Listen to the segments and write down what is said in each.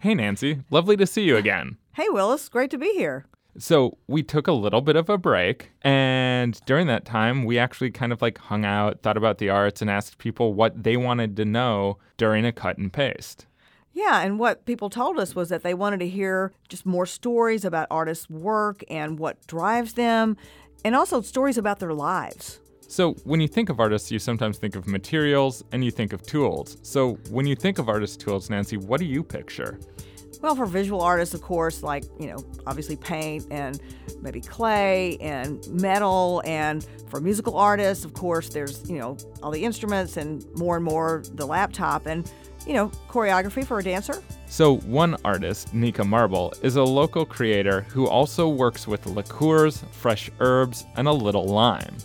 Hey, Nancy. Lovely to see you again. Hey, Willis. Great to be here. So, we took a little bit of a break, and during that time, we actually kind of like hung out, thought about the arts, and asked people what they wanted to know during a cut and paste. Yeah, and what people told us was that they wanted to hear just more stories about artists' work and what drives them, and also stories about their lives. So, when you think of artists, you sometimes think of materials and you think of tools. So, when you think of artist tools, Nancy, what do you picture? Well, for visual artists, of course, like, you know, obviously paint and maybe clay and metal. And for musical artists, of course, there's, you know, all the instruments and more and more the laptop and, you know, choreography for a dancer. So, one artist, Nika Marble, is a local creator who also works with liqueurs, fresh herbs, and a little lime.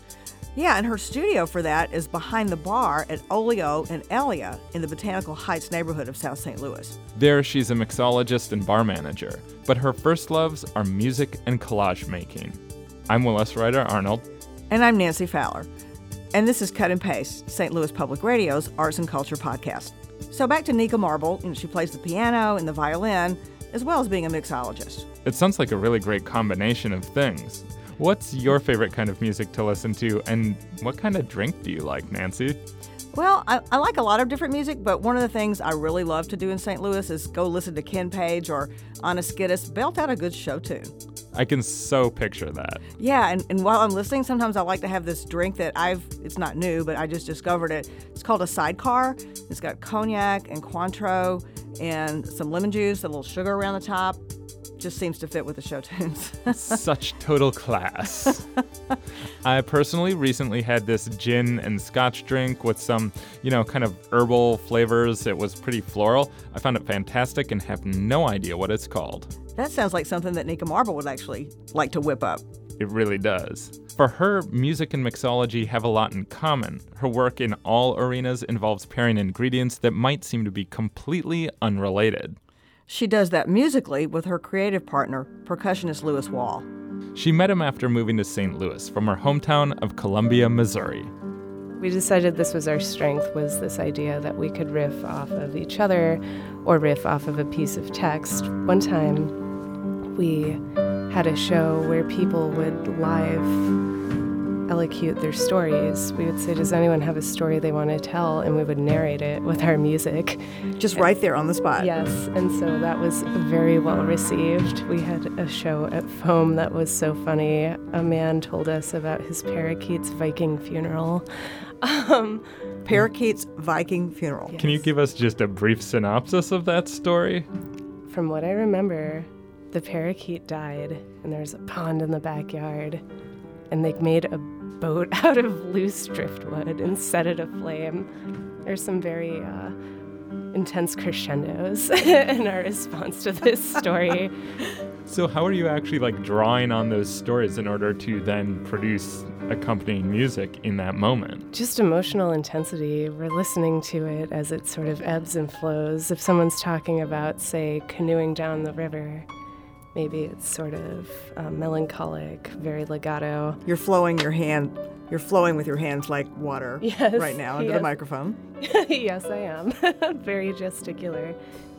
Yeah, and her studio for that is behind the bar at Olio and Elaia in the Botanical Heights neighborhood of South St. Louis. There, she's a mixologist and bar manager, but her first loves are music and collage making. I'm Willis Ryder Arnold. And I'm Nancy Fowler. And this is Cut and Paste, St. Louis Public Radio's arts and culture podcast. So back to Nika Marble, you know, she plays the piano and the violin, as well as being a mixologist. It sounds like a really great combination of things. What's your favorite kind of music to listen to, and what kind of drink do you like, Nancy? Well, I, I, like a lot of different music, but one of the things I really love to do in St. Louis is go listen to Ken Page or Anna Skidis belt out a good show tune. I can so picture that. Yeah, and, and while I'm listening, sometimes I like to have this drink that I've, it's not new, but I just discovered it. It's called a sidecar. It's got cognac and Cointreau and some lemon juice, a little sugar around the top just seems to fit with the show tunes. Such total class. I personally recently had this gin and scotch drink with some, you know, kind of herbal flavors. It was pretty floral. I found it fantastic and have no idea what it's called. That sounds like something that Nika Marble would actually like to whip up. It really does. For her, music and mixology have a lot in common. Her work in all arenas involves pairing ingredients that might seem to be completely unrelated. She does that musically with her creative partner, percussionist Louis Wall. She met him after moving to St. Louis from her hometown of Columbia, Missouri. We decided this was our strength was this idea that we could riff off of each other or riff off of a piece of text. One time we had a show where people would live elocute their stories. We would say, Does anyone have a story they want to tell? And we would narrate it with our music. Just right there on the spot. Yes. And so that was very well received. We had a show at Foam that was so funny. A man told us about his parakeet's Viking funeral. Um, parakeet's Viking funeral. Yes. Can you give us just a brief synopsis of that story? From what I remember, the parakeet died, and there's a pond in the backyard and they made a boat out of loose driftwood and set it aflame. There's some very uh, intense crescendos in our response to this story. So, how are you actually like drawing on those stories in order to then produce accompanying music in that moment? Just emotional intensity. We're listening to it as it sort of ebbs and flows. If someone's talking about, say, canoeing down the river, Maybe it's sort of um, melancholic, very legato. You're flowing your hand. You're flowing with your hands like water yes, right now into yes. the microphone. yes, I am. very gesticular.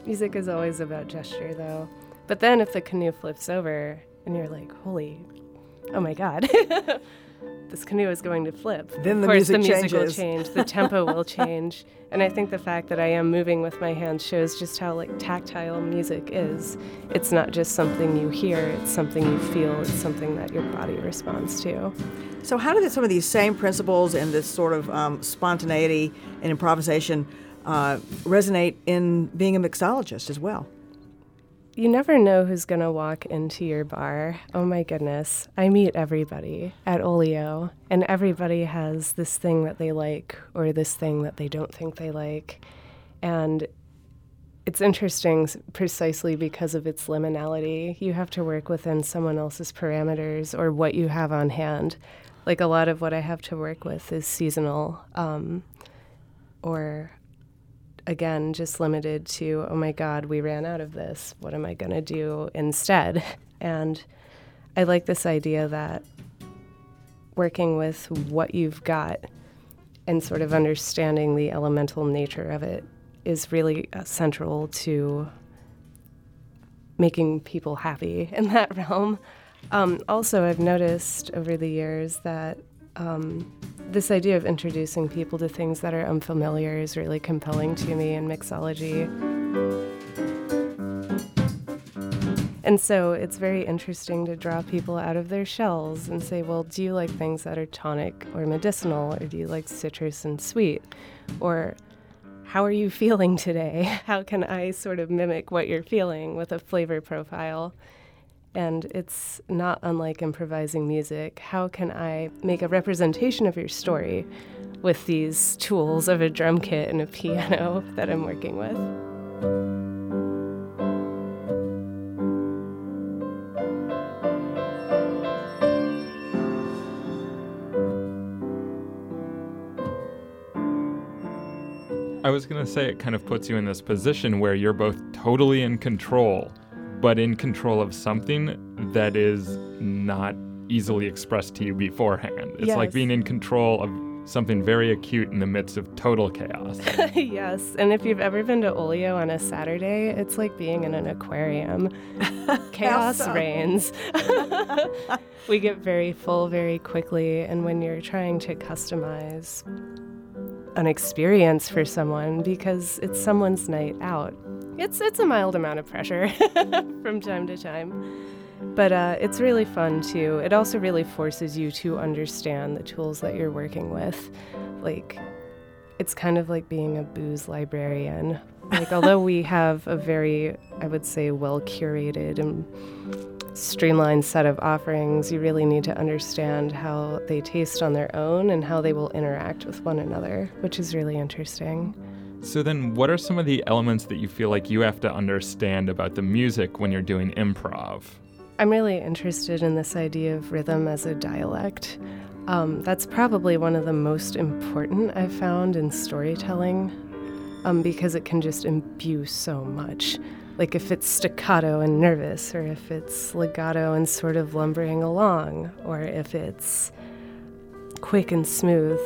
Music is always about gesture, though. But then if the canoe flips over and you're like, holy, oh my God. This canoe is going to flip. Then the of course, music the music changes. will change. The tempo will change. And I think the fact that I am moving with my hands shows just how like tactile music is. It's not just something you hear; it's something you feel. It's something that your body responds to. So, how did some of these same principles and this sort of um, spontaneity and improvisation uh, resonate in being a mixologist as well? You never know who's going to walk into your bar. Oh my goodness. I meet everybody at Olio, and everybody has this thing that they like or this thing that they don't think they like. And it's interesting precisely because of its liminality. You have to work within someone else's parameters or what you have on hand. Like a lot of what I have to work with is seasonal um, or again just limited to oh my god we ran out of this what am i going to do instead and i like this idea that working with what you've got and sort of understanding the elemental nature of it is really uh, central to making people happy in that realm. Um, also, I've noticed over the years that um, this idea of introducing people to things that are unfamiliar is really compelling to me in mixology. And so it's very interesting to draw people out of their shells and say, well, do you like things that are tonic or medicinal, or do you like citrus and sweet? Or how are you feeling today? How can I sort of mimic what you're feeling with a flavor profile? And it's not unlike improvising music. How can I make a representation of your story with these tools of a drum kit and a piano that I'm working with? I was going to say it kind of puts you in this position where you're both totally in control, but in control of something that is not easily expressed to you beforehand. It's yes. like being in control of something very acute in the midst of total chaos. yes, and if you've ever been to Olio on a Saturday, it's like being in an aquarium. chaos reigns. we get very full very quickly, and when you're trying to customize an experience for someone because it's someone's night out. It's it's a mild amount of pressure from time to time, but uh, it's really fun too. It also really forces you to understand the tools that you're working with, like. It's kind of like being a booze librarian. Like, although we have a very, I would say, well curated and streamlined set of offerings, you really need to understand how they taste on their own and how they will interact with one another, which is really interesting. So, then what are some of the elements that you feel like you have to understand about the music when you're doing improv? I'm really interested in this idea of rhythm as a dialect. Um, that's probably one of the most important I've found in storytelling um, because it can just imbue so much like if it's staccato and nervous, or if it's legato and sort of lumbering along, or if it's quick and smooth.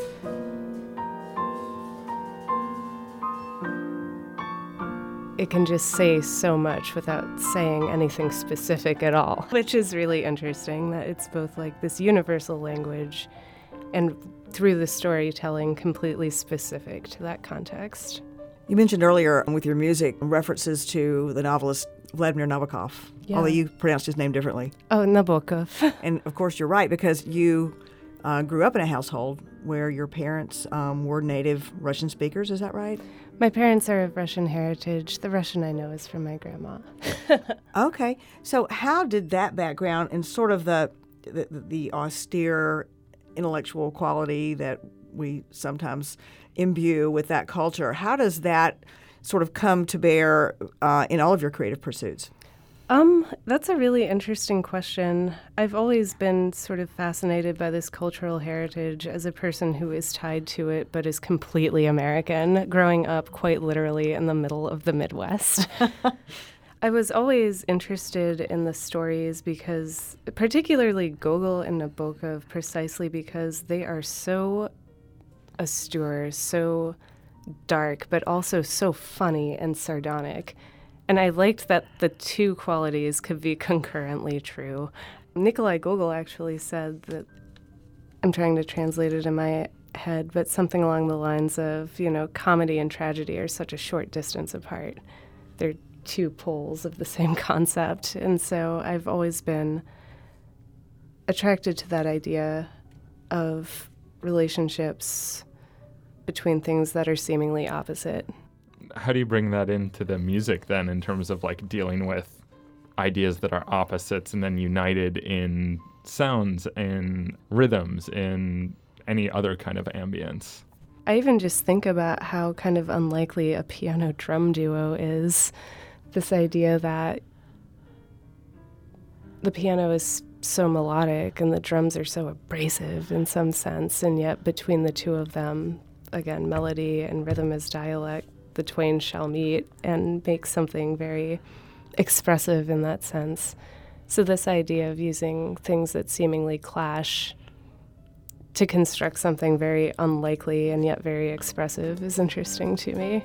It can just say so much without saying anything specific at all, which is really interesting that it's both like this universal language and through the storytelling completely specific to that context. You mentioned earlier with your music references to the novelist Vladimir Nabokov, yeah. although you pronounced his name differently. Oh, Nabokov. and of course, you're right because you uh, grew up in a household where your parents um, were native Russian speakers. Is that right? My parents are of Russian heritage. The Russian I know is from my grandma. okay, so how did that background and sort of the, the the austere intellectual quality that we sometimes imbue with that culture. How does that sort of come to bear uh, in all of your creative pursuits? Um, that's a really interesting question. I've always been sort of fascinated by this cultural heritage as a person who is tied to it but is completely American, growing up quite literally in the middle of the Midwest. I was always interested in the stories because, particularly Gogol and Nabokov, precisely because they are so austere, so dark, but also so funny and sardonic. And I liked that the two qualities could be concurrently true. Nikolai Gogol actually said that I'm trying to translate it in my head, but something along the lines of, you know, comedy and tragedy are such a short distance apart. They're two poles of the same concept. And so I've always been attracted to that idea of relationships between things that are seemingly opposite. How do you bring that into the music then, in terms of like dealing with ideas that are opposites and then united in sounds and rhythms and any other kind of ambience? I even just think about how kind of unlikely a piano drum duo is. This idea that the piano is so melodic and the drums are so abrasive in some sense, and yet between the two of them, again, melody and rhythm as dialect, the twain shall meet and make something very expressive in that sense. So, this idea of using things that seemingly clash to construct something very unlikely and yet very expressive is interesting to me.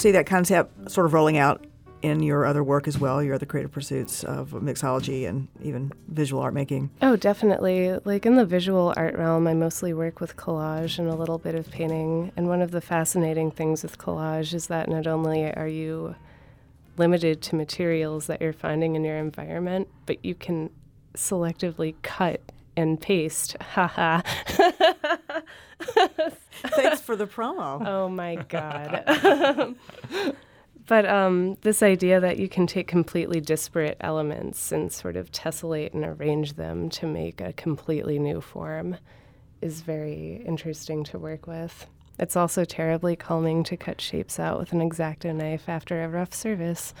See that concept sort of rolling out in your other work as well, your other creative pursuits of mixology and even visual art making? Oh, definitely. Like in the visual art realm, I mostly work with collage and a little bit of painting. And one of the fascinating things with collage is that not only are you limited to materials that you're finding in your environment, but you can selectively cut and paste. Haha. Thanks for the promo. Oh my God. but um, this idea that you can take completely disparate elements and sort of tessellate and arrange them to make a completely new form is very interesting to work with. It's also terribly calming to cut shapes out with an X-Acto knife after a rough service.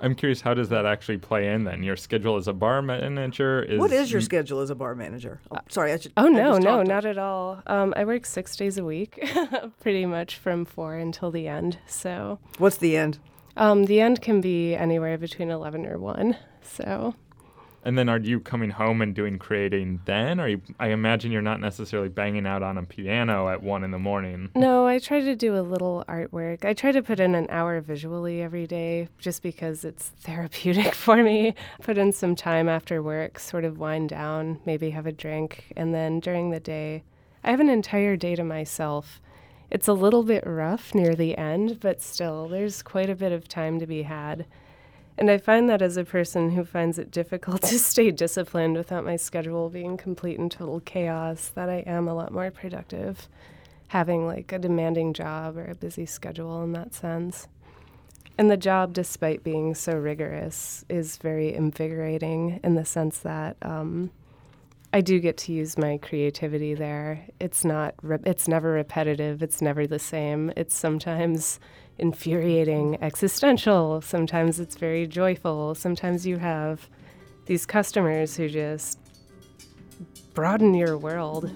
I'm curious, how does that actually play in then? Your schedule as a bar manager is. What is your schedule as a bar manager? Oh, sorry, I should. Oh, no, no, not at all. Um, I work six days a week, pretty much from four until the end. So What's the end? um, the end can be anywhere between 11 or 1. So And then are you coming home and doing creating then? Or you, I imagine you're not necessarily banging out on a piano at one in the morning. No, I try to do a little artwork. I try to put in an hour visually every day just because it's therapeutic for me. Put in some time after work, sort of wind down, maybe have a drink, and then during the day, I have an entire day to myself. It's a little bit rough near the end, but still, there's quite a bit of time to be had. And I find that as a person who finds it difficult to stay disciplined without my schedule being complete and total chaos, that I am a lot more productive having like a demanding job or a busy schedule in that sense. And the job, despite being so rigorous, is very invigorating in the sense that um, I do get to use my creativity there. It's not, re- it's never repetitive. It's never the same. It's sometimes infuriating, existential. Sometimes it's very joyful. Sometimes you have these customers who just broaden your world.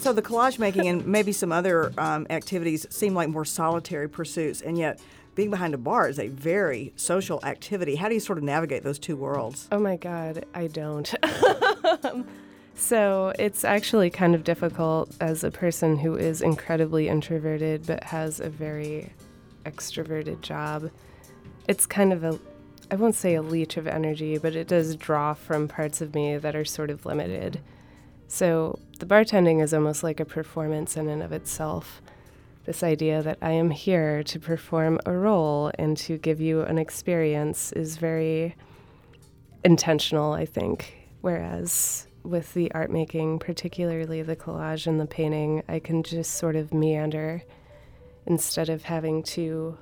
So the collage making and maybe some other um, activities seem like more solitary pursuits, and yet being behind a bar is a very social activity. How do you sort of navigate those two worlds? Oh my God, I don't. so it's actually kind of difficult as a person who is incredibly introverted but has a very extroverted job. It's kind of a, I won't say a leech of energy, but it does draw from parts of me that are sort of limited. So the bartending is almost like a performance in and of itself. This idea that I am here to perform a role and to give you an experience is very intentional, I think. Whereas with the art making, particularly the collage and the painting, I can just sort of meander instead of having to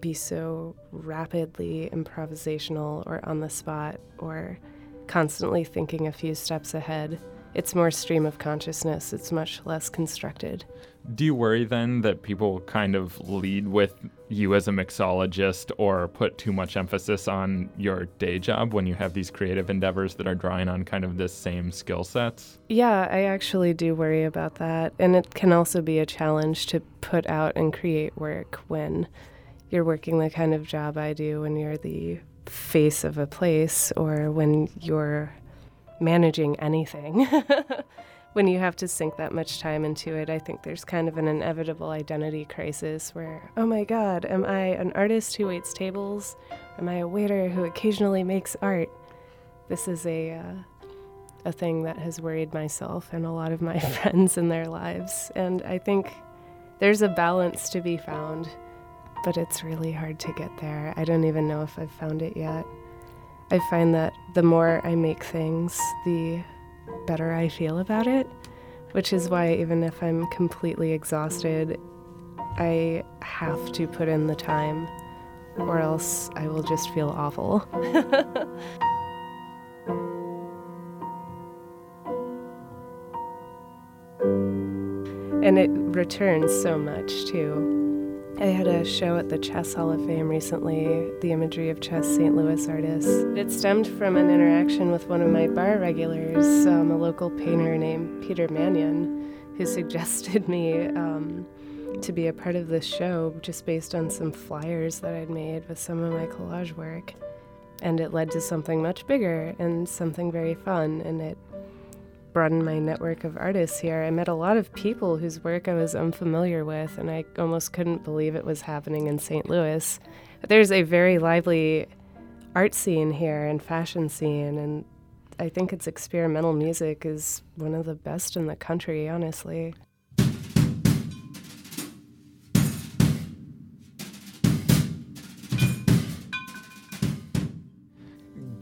be so rapidly improvisational or on the spot or constantly thinking a few steps ahead. It's more stream of consciousness, it's much less constructed. Do you worry then that people kind of lead with you as a mixologist or put too much emphasis on your day job when you have these creative endeavors that are drawing on kind of this same skill sets? Yeah, I actually do worry about that. And it can also be a challenge to put out and create work when you're working the kind of job I do, when you're the face of a place, or when you're managing anything. when you have to sink that much time into it, I think there's kind of an inevitable identity crisis where, oh my God, am I an artist who waits tables? Am I a waiter who occasionally makes art? This is a uh, a thing that has worried myself and a lot of my friends in their lives, and I think there's a balance to be found, but it's really hard to get there. I don't even know if I've found it yet. I find that the more I make things, the better I feel about it, which is why even if I'm completely exhausted, I have to put in the time, or else I will just feel awful. and it returns so much too. I had a show at the Chess Hall of Fame recently, the imagery of chess St. Louis artists. It stemmed from an interaction with one of my bar regulars, um, a local painter named Peter Mannion, who suggested me um, to be a part of this show just based on some flyers that I'd made with some of my collage work. And it led to something much bigger and something very fun, and it broadened my network of artists here. I met a lot of people whose work I was unfamiliar with, and I almost couldn't believe it was happening in St. Louis. But there's a very lively art scene here and fashion scene, and I think its experimental music is one of the best in the country, honestly.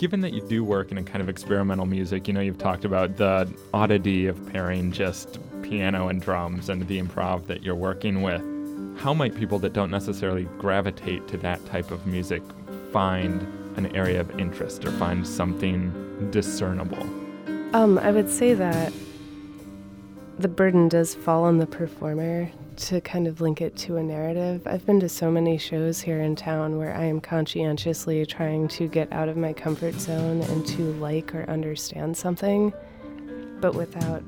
Given that you do work in a kind of experimental music, you know, you've talked about the oddity of pairing just piano and drums and the improv that you're working with. How might people that don't necessarily gravitate to that type of music find an area of interest or find something discernible? Um, I would say that the burden does fall on the performer to kind of link it to a narrative. I've been to so many shows here in town where I am conscientiously trying to get out of my comfort zone and to like or understand something, but without.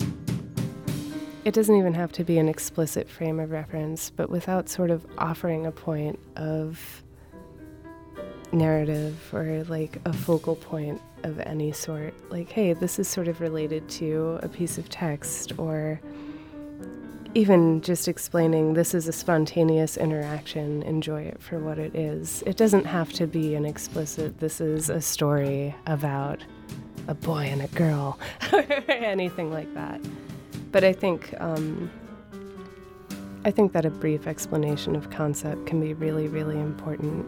It doesn't even have to be an explicit frame of reference, but without sort of offering a point of narrative or like a focal point of any sort. Like, hey, this is sort of related to a piece of text or even just explaining this is a spontaneous interaction, enjoy it for what it is. It doesn't have to be an explicit, this is a story about a boy and a girl, or anything like that. But I think, um, I think that a brief explanation of concept can be really, really important,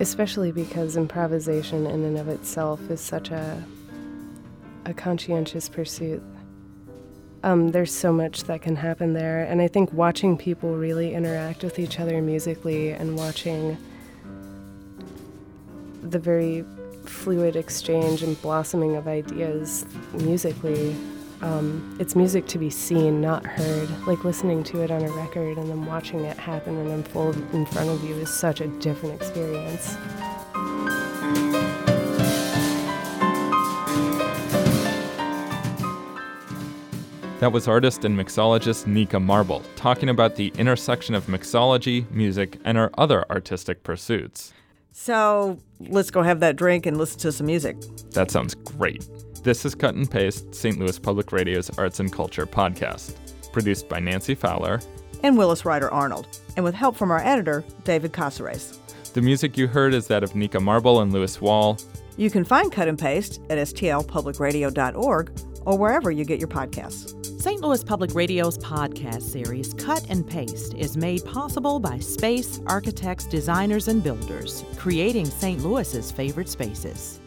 especially because improvisation in and of itself is such a, a conscientious pursuit um, there's so much that can happen there. And I think watching people really interact with each other musically and watching the very fluid exchange and blossoming of ideas musically. Um, it's music to be seen, not heard. Like listening to it on a record and then watching it happen and unfold in front of you is such a different experience. That was artist and mixologist Nika Marble talking about the intersection of mixology, music, and her other artistic pursuits. So let's go have that drink and listen to some music. That sounds great. This is Cut and Paste, St. Louis Public Radio's Arts and Culture podcast, produced by Nancy Fowler and Willis Ryder Arnold, and with help from our editor, David Casares. The music you heard is that of Nika Marble and Lewis Wall. You can find Cut and Paste at stlpublicradio.org or wherever you get your podcasts. St. Louis Public Radio's podcast series, Cut and Paste, is made possible by space, architects, designers, and builders, creating St. Louis's favorite spaces.